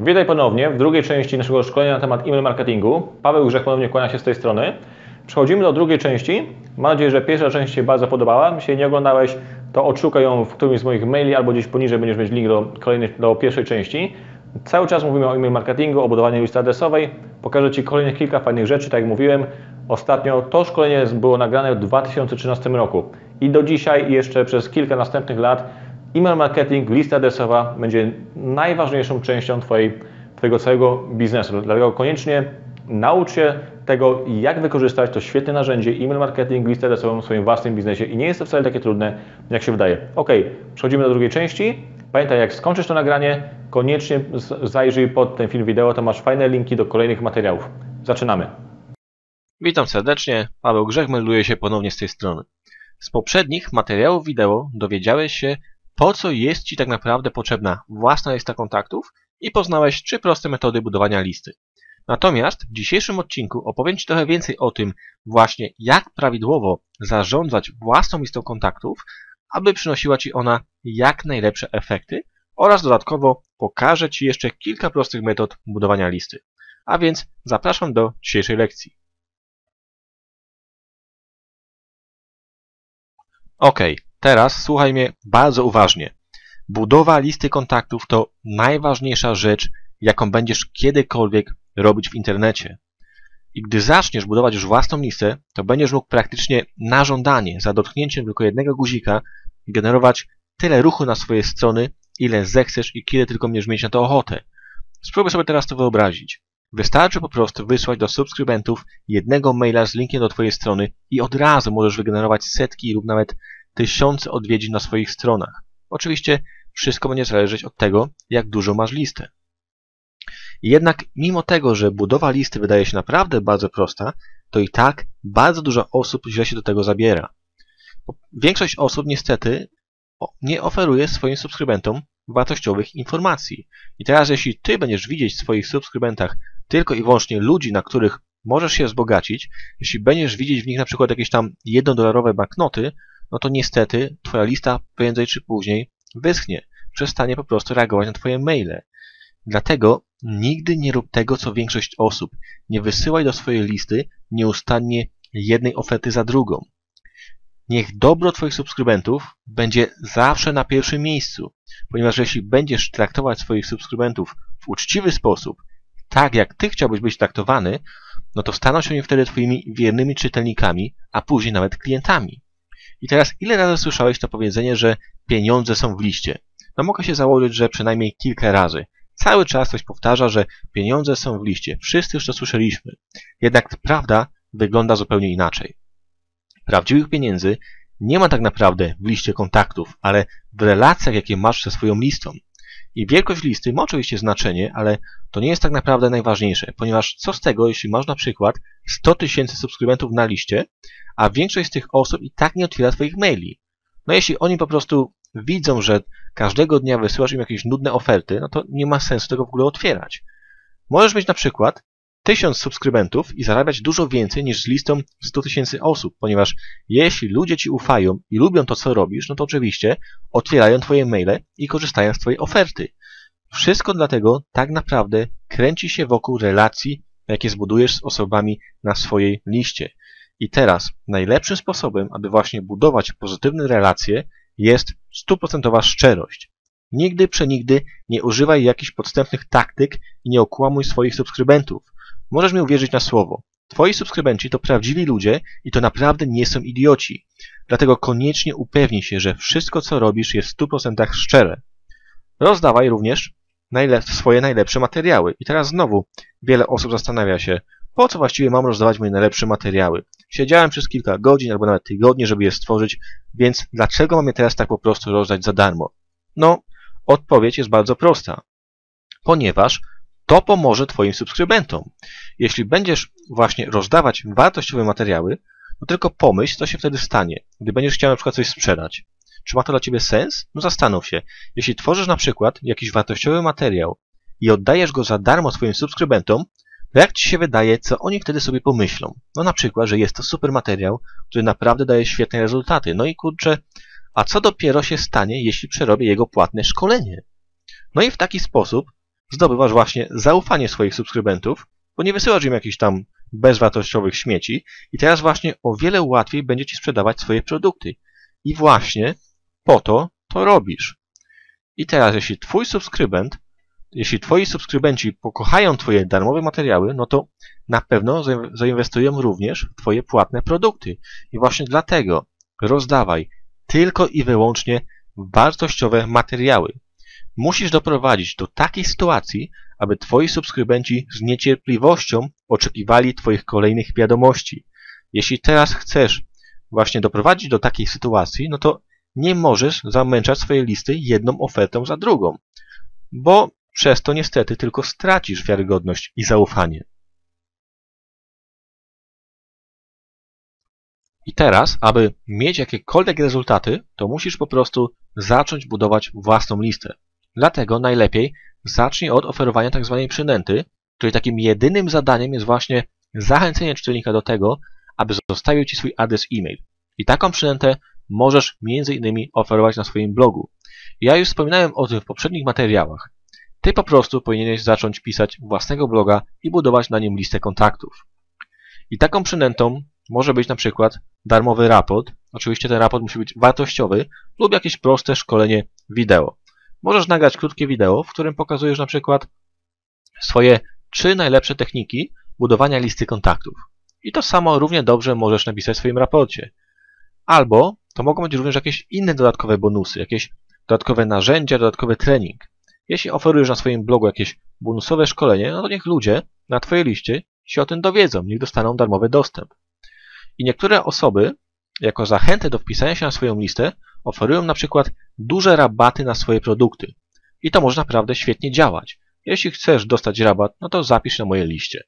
Witaj ponownie w drugiej części naszego szkolenia na temat e-mail marketingu. Paweł Grzech ponownie kłania się z tej strony. Przechodzimy do drugiej części. Mam nadzieję, że pierwsza część się bardzo podobała. Jeśli nie oglądałeś, to odszukaj ją w którymś z moich maili albo gdzieś poniżej będziesz mieć link do, kolejnej, do pierwszej części. Cały czas mówimy o e-mail marketingu, o budowaniu listy adresowej. Pokażę Ci kolejnych kilka fajnych rzeczy, tak jak mówiłem. Ostatnio to szkolenie było nagrane w 2013 roku i do dzisiaj i jeszcze przez kilka następnych lat e-mail marketing, lista adresowa będzie najważniejszą częścią twojej, Twojego całego biznesu. Dlatego koniecznie naucz się tego, jak wykorzystać to świetne narzędzie e-mail marketing, listę adresową w swoim własnym biznesie i nie jest to wcale takie trudne, jak się wydaje. Ok, przechodzimy do drugiej części. Pamiętaj, jak skończysz to nagranie, koniecznie zajrzyj pod ten film wideo, to masz fajne linki do kolejnych materiałów. Zaczynamy. Witam serdecznie, Paweł Grzech melduje się ponownie z tej strony. Z poprzednich materiałów wideo dowiedziałeś się, po co jest Ci tak naprawdę potrzebna własna lista kontaktów i poznałeś trzy proste metody budowania listy. Natomiast w dzisiejszym odcinku opowiem Ci trochę więcej o tym właśnie, jak prawidłowo zarządzać własną listą kontaktów, aby przynosiła Ci ona jak najlepsze efekty oraz dodatkowo pokażę Ci jeszcze kilka prostych metod budowania listy. A więc zapraszam do dzisiejszej lekcji. Ok, teraz słuchaj mnie bardzo uważnie. Budowa listy kontaktów to najważniejsza rzecz, jaką będziesz kiedykolwiek robić w internecie. I gdy zaczniesz budować już własną listę, to będziesz mógł praktycznie na żądanie, za dotknięciem tylko jednego guzika, generować tyle ruchu na swoje strony, ile zechcesz i kiedy tylko będziesz mieć na to ochotę. Spróbuj sobie teraz to wyobrazić. Wystarczy po prostu wysłać do subskrybentów jednego maila z linkiem do Twojej strony i od razu możesz wygenerować setki lub nawet tysiące odwiedzin na swoich stronach. Oczywiście wszystko będzie zależeć od tego, jak dużo masz listę. Jednak mimo tego, że budowa listy wydaje się naprawdę bardzo prosta, to i tak bardzo dużo osób źle się do tego zabiera. Większość osób niestety nie oferuje swoim subskrybentom wartościowych informacji. I teraz jeśli Ty będziesz widzieć w swoich subskrybentach tylko i wyłącznie ludzi, na których możesz się wzbogacić, jeśli będziesz widzieć w nich na przykład jakieś tam jednodolarowe banknoty, no to niestety Twoja lista prędzej czy później wyschnie. Przestanie po prostu reagować na Twoje maile. Dlatego nigdy nie rób tego, co większość osób. Nie wysyłaj do swojej listy nieustannie jednej oferty za drugą. Niech dobro Twoich subskrybentów będzie zawsze na pierwszym miejscu, ponieważ jeśli będziesz traktować swoich subskrybentów w uczciwy sposób, tak jak Ty chciałbyś być traktowany, no to staną się oni wtedy Twoimi wiernymi czytelnikami, a później nawet klientami. I teraz ile razy słyszałeś to powiedzenie, że pieniądze są w liście? No mogę się założyć, że przynajmniej kilka razy. Cały czas ktoś powtarza, że pieniądze są w liście. Wszyscy już to słyszeliśmy. Jednak prawda wygląda zupełnie inaczej. Prawdziwych pieniędzy nie ma tak naprawdę w liście kontaktów, ale w relacjach, jakie masz ze swoją listą. I wielkość listy ma oczywiście znaczenie, ale to nie jest tak naprawdę najważniejsze, ponieważ co z tego, jeśli masz na przykład 100 tysięcy subskrybentów na liście, a większość z tych osób i tak nie otwiera Twoich maili. No jeśli oni po prostu widzą, że każdego dnia wysyłasz im jakieś nudne oferty, no to nie ma sensu tego w ogóle otwierać. Możesz mieć na przykład 1000 subskrybentów i zarabiać dużo więcej niż z listą 100 tysięcy osób, ponieważ jeśli ludzie Ci ufają i lubią to, co robisz, no to oczywiście otwierają Twoje maile i korzystają z Twojej oferty. Wszystko dlatego tak naprawdę kręci się wokół relacji, jakie zbudujesz z osobami na swojej liście. I teraz najlepszym sposobem, aby właśnie budować pozytywne relacje jest stuprocentowa szczerość. Nigdy przenigdy nie używaj jakichś podstępnych taktyk i nie okłamuj swoich subskrybentów. Możesz mi uwierzyć na słowo. Twoi subskrybenci to prawdziwi ludzie i to naprawdę nie są idioci. Dlatego koniecznie upewnij się, że wszystko co robisz jest w 100% szczere. Rozdawaj również swoje najlepsze materiały. I teraz znowu wiele osób zastanawia się, po co właściwie mam rozdawać moje najlepsze materiały? Siedziałem przez kilka godzin albo nawet tygodni, żeby je stworzyć, więc dlaczego mam je teraz tak po prostu rozdać za darmo? No, odpowiedź jest bardzo prosta. Ponieważ to pomoże Twoim subskrybentom. Jeśli będziesz właśnie rozdawać wartościowe materiały, to tylko pomyśl, co się wtedy stanie, gdy będziesz chciał na przykład coś sprzedać. Czy ma to dla Ciebie sens? No zastanów się. Jeśli tworzysz na przykład jakiś wartościowy materiał i oddajesz go za darmo swoim subskrybentom, to jak Ci się wydaje, co oni wtedy sobie pomyślą? No na przykład, że jest to super materiał, który naprawdę daje świetne rezultaty. No i kurczę, a co dopiero się stanie, jeśli przerobię jego płatne szkolenie? No i w taki sposób zdobywasz właśnie zaufanie swoich subskrybentów, bo nie wysyłasz im jakichś tam bezwartościowych śmieci i teraz właśnie o wiele łatwiej będzie Ci sprzedawać swoje produkty. I właśnie po to to robisz. I teraz, jeśli Twój subskrybent, jeśli Twoi subskrybenci pokochają Twoje darmowe materiały, no to na pewno zainwestują również w Twoje płatne produkty. I właśnie dlatego rozdawaj tylko i wyłącznie wartościowe materiały. Musisz doprowadzić do takiej sytuacji, aby Twoi subskrybenci z niecierpliwością oczekiwali Twoich kolejnych wiadomości. Jeśli teraz chcesz właśnie doprowadzić do takiej sytuacji, no to nie możesz zamęczać swojej listy jedną ofertą za drugą, bo przez to niestety tylko stracisz wiarygodność i zaufanie. I teraz, aby mieć jakiekolwiek rezultaty, to musisz po prostu zacząć budować własną listę. Dlatego najlepiej zacznij od oferowania tzw. Tak przynęty, której takim jedynym zadaniem jest właśnie zachęcenie czytelnika do tego, aby zostawił Ci swój adres e-mail. I taką przynętę możesz m.in. oferować na swoim blogu. Ja już wspominałem o tym w poprzednich materiałach. Ty po prostu powinieneś zacząć pisać własnego bloga i budować na nim listę kontaktów. I taką przynętą może być na przykład darmowy raport. Oczywiście ten raport musi być wartościowy lub jakieś proste szkolenie wideo. Możesz nagrać krótkie wideo, w którym pokazujesz na przykład swoje trzy najlepsze techniki budowania listy kontaktów. I to samo równie dobrze możesz napisać w swoim raporcie. Albo to mogą być również jakieś inne dodatkowe bonusy, jakieś dodatkowe narzędzia, dodatkowy trening. Jeśli oferujesz na swoim blogu jakieś bonusowe szkolenie, no to niech ludzie na Twojej liście się o tym dowiedzą, niech dostaną darmowy dostęp. I niektóre osoby, jako zachętę do wpisania się na swoją listę, oferują na przykład duże rabaty na swoje produkty. I to może naprawdę świetnie działać. Jeśli chcesz dostać rabat, no to zapisz na mojej liście.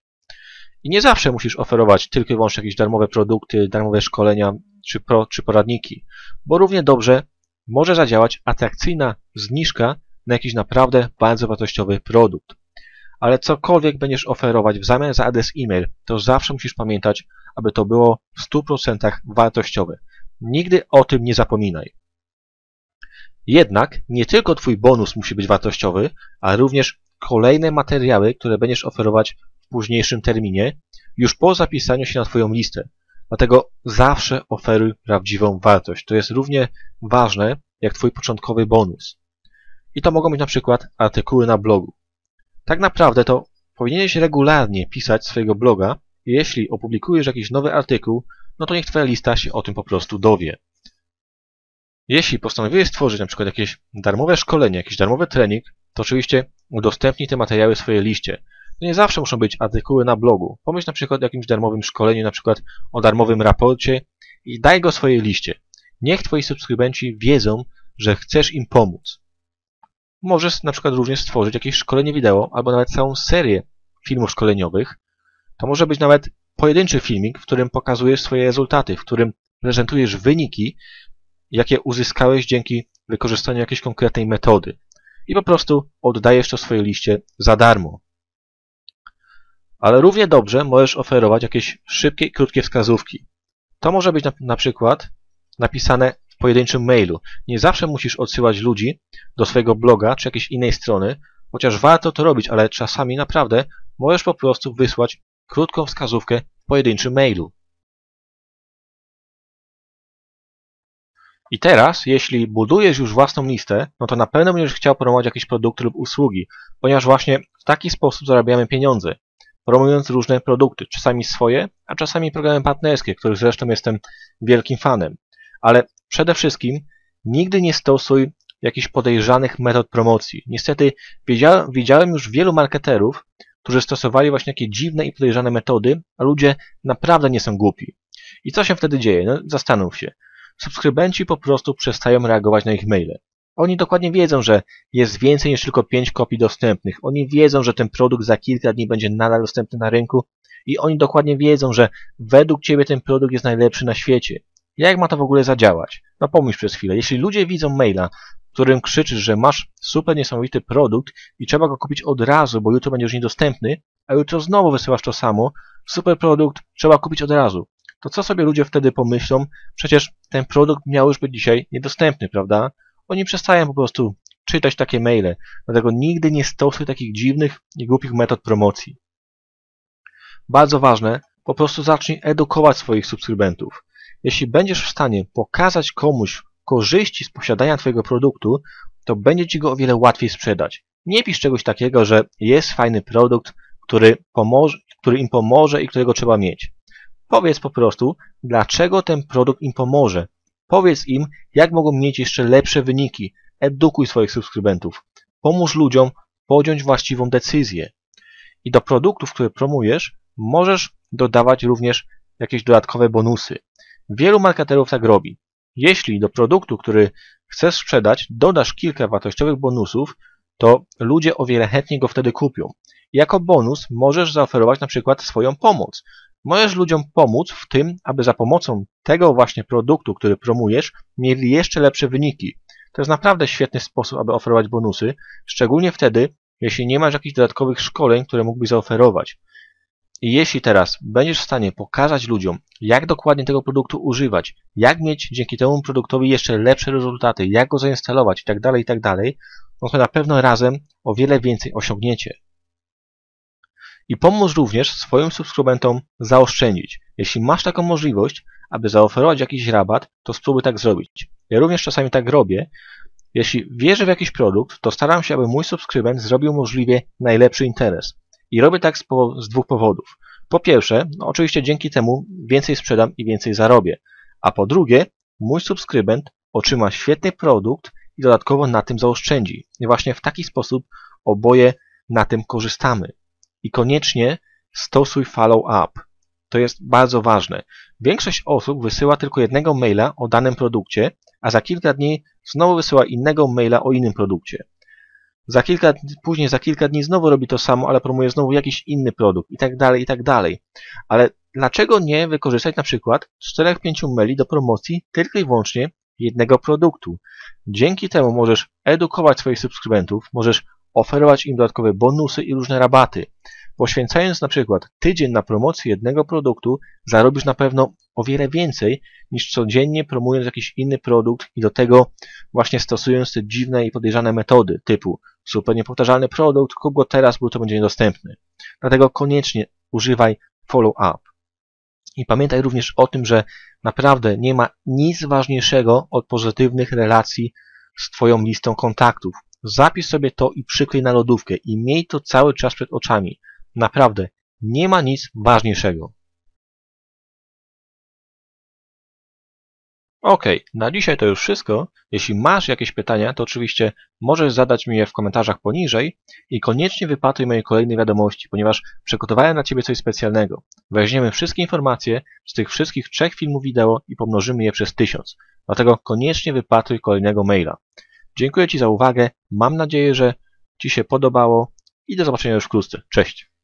I nie zawsze musisz oferować tylko i wyłącznie jakieś darmowe produkty, darmowe szkolenia czy, pro, czy poradniki, bo równie dobrze może zadziałać atrakcyjna zniżka na jakiś naprawdę bardzo wartościowy produkt. Ale cokolwiek będziesz oferować w zamian za adres e-mail, to zawsze musisz pamiętać, aby to było w 100% wartościowe. Nigdy o tym nie zapominaj. Jednak nie tylko Twój bonus musi być wartościowy, ale również kolejne materiały, które będziesz oferować w późniejszym terminie, już po zapisaniu się na Twoją listę. Dlatego zawsze oferuj prawdziwą wartość. To jest równie ważne jak Twój początkowy bonus. I to mogą być na przykład artykuły na blogu. Tak naprawdę to powinieneś regularnie pisać swojego bloga jeśli opublikujesz jakiś nowy artykuł, no to niech Twoja lista się o tym po prostu dowie. Jeśli postanowiłeś stworzyć przykład jakieś darmowe szkolenie, jakiś darmowy trening, to oczywiście udostępnij te materiały w swojej liście. To nie zawsze muszą być artykuły na blogu. Pomyśl przykład o jakimś darmowym szkoleniu, przykład o darmowym raporcie i daj go swojej liście. Niech Twoi subskrybenci wiedzą, że chcesz im pomóc. Możesz przykład również stworzyć jakieś szkolenie wideo albo nawet całą serię filmów szkoleniowych. To może być nawet pojedynczy filmik, w którym pokazujesz swoje rezultaty, w którym prezentujesz wyniki, jakie uzyskałeś dzięki wykorzystaniu jakiejś konkretnej metody. I po prostu oddajesz to swojej liście za darmo. Ale równie dobrze możesz oferować jakieś szybkie i krótkie wskazówki. To może być na, na przykład napisane w pojedynczym mailu. Nie zawsze musisz odsyłać ludzi do swojego bloga czy jakiejś innej strony, chociaż warto to robić, ale czasami naprawdę możesz po prostu wysłać krótką wskazówkę w pojedynczym mailu. I teraz, jeśli budujesz już własną listę, no to na pewno będziesz chciał promować jakieś produkty lub usługi, ponieważ właśnie w taki sposób zarabiamy pieniądze, promując różne produkty, czasami swoje, a czasami programy partnerskie, których zresztą jestem wielkim fanem. Ale przede wszystkim nigdy nie stosuj jakichś podejrzanych metod promocji. Niestety widziałem już wielu marketerów, którzy stosowali właśnie takie dziwne i podejrzane metody, a ludzie naprawdę nie są głupi. I co się wtedy dzieje? No, zastanów się subskrybenci po prostu przestają reagować na ich maile. Oni dokładnie wiedzą, że jest więcej niż tylko 5 kopii dostępnych. Oni wiedzą, że ten produkt za kilka dni będzie nadal dostępny na rynku i oni dokładnie wiedzą, że według Ciebie ten produkt jest najlepszy na świecie. Jak ma to w ogóle zadziałać? No pomyśl przez chwilę. Jeśli ludzie widzą maila, w którym krzyczysz, że masz super niesamowity produkt i trzeba go kupić od razu, bo jutro będzie już niedostępny, a jutro znowu wysyłasz to samo, super produkt trzeba kupić od razu to co sobie ludzie wtedy pomyślą? Przecież ten produkt miał już być dzisiaj niedostępny, prawda? Oni przestają po prostu czytać takie maile. Dlatego nigdy nie stosuj takich dziwnych i głupich metod promocji. Bardzo ważne, po prostu zacznij edukować swoich subskrybentów. Jeśli będziesz w stanie pokazać komuś korzyści z posiadania Twojego produktu, to będzie Ci go o wiele łatwiej sprzedać. Nie pisz czegoś takiego, że jest fajny produkt, który, pomoże, który im pomoże i którego trzeba mieć. Powiedz po prostu, dlaczego ten produkt im pomoże. Powiedz im, jak mogą mieć jeszcze lepsze wyniki. Edukuj swoich subskrybentów. Pomóż ludziom podjąć właściwą decyzję. I do produktów, które promujesz, możesz dodawać również jakieś dodatkowe bonusy. Wielu marketerów tak robi. Jeśli do produktu, który chcesz sprzedać, dodasz kilka wartościowych bonusów, to ludzie o wiele chętniej go wtedy kupią. Jako bonus możesz zaoferować na przykład swoją pomoc. Możesz ludziom pomóc w tym, aby za pomocą tego właśnie produktu, który promujesz, mieli jeszcze lepsze wyniki. To jest naprawdę świetny sposób, aby oferować bonusy, szczególnie wtedy, jeśli nie masz jakichś dodatkowych szkoleń, które mógłbyś zaoferować. I jeśli teraz będziesz w stanie pokazać ludziom, jak dokładnie tego produktu używać, jak mieć dzięki temu produktowi jeszcze lepsze rezultaty, jak go zainstalować itd., tak itd., tak no to na pewno razem o wiele więcej osiągniecie. I pomóż również swoim subskrybentom zaoszczędzić. Jeśli masz taką możliwość, aby zaoferować jakiś rabat, to spróbuj tak zrobić. Ja również czasami tak robię. Jeśli wierzę w jakiś produkt, to staram się, aby mój subskrybent zrobił możliwie najlepszy interes. I robię tak z, z dwóch powodów. Po pierwsze, no oczywiście dzięki temu więcej sprzedam i więcej zarobię. A po drugie, mój subskrybent otrzyma świetny produkt i dodatkowo na tym zaoszczędzi. I właśnie w taki sposób oboje na tym korzystamy. I koniecznie stosuj follow-up. To jest bardzo ważne. Większość osób wysyła tylko jednego maila o danym produkcie, a za kilka dni znowu wysyła innego maila o innym produkcie. Za kilka, później za kilka dni znowu robi to samo, ale promuje znowu jakiś inny produkt i tak dalej, i tak dalej. Ale dlaczego nie wykorzystać na przykład 4-5 maili do promocji tylko i wyłącznie jednego produktu? Dzięki temu możesz edukować swoich subskrybentów, możesz oferować im dodatkowe bonusy i różne rabaty. Poświęcając na przykład tydzień na promocję jednego produktu, zarobisz na pewno o wiele więcej niż codziennie promując jakiś inny produkt i do tego właśnie stosując te dziwne i podejrzane metody typu super niepowtarzalny produkt, kup go teraz, bo to będzie niedostępny. Dlatego koniecznie używaj follow-up. I pamiętaj również o tym, że naprawdę nie ma nic ważniejszego od pozytywnych relacji z Twoją listą kontaktów. Zapisz sobie to i przyklej na lodówkę i miej to cały czas przed oczami. Naprawdę, nie ma nic ważniejszego. Ok, na dzisiaj to już wszystko. Jeśli masz jakieś pytania, to oczywiście możesz zadać mi je w komentarzach poniżej i koniecznie wypatruj mojej kolejnej wiadomości, ponieważ przygotowałem dla Ciebie coś specjalnego. Weźmiemy wszystkie informacje z tych wszystkich trzech filmów wideo i pomnożymy je przez tysiąc. Dlatego koniecznie wypatruj kolejnego maila. Dziękuję Ci za uwagę, mam nadzieję, że Ci się podobało i do zobaczenia już wkrótce. Cześć!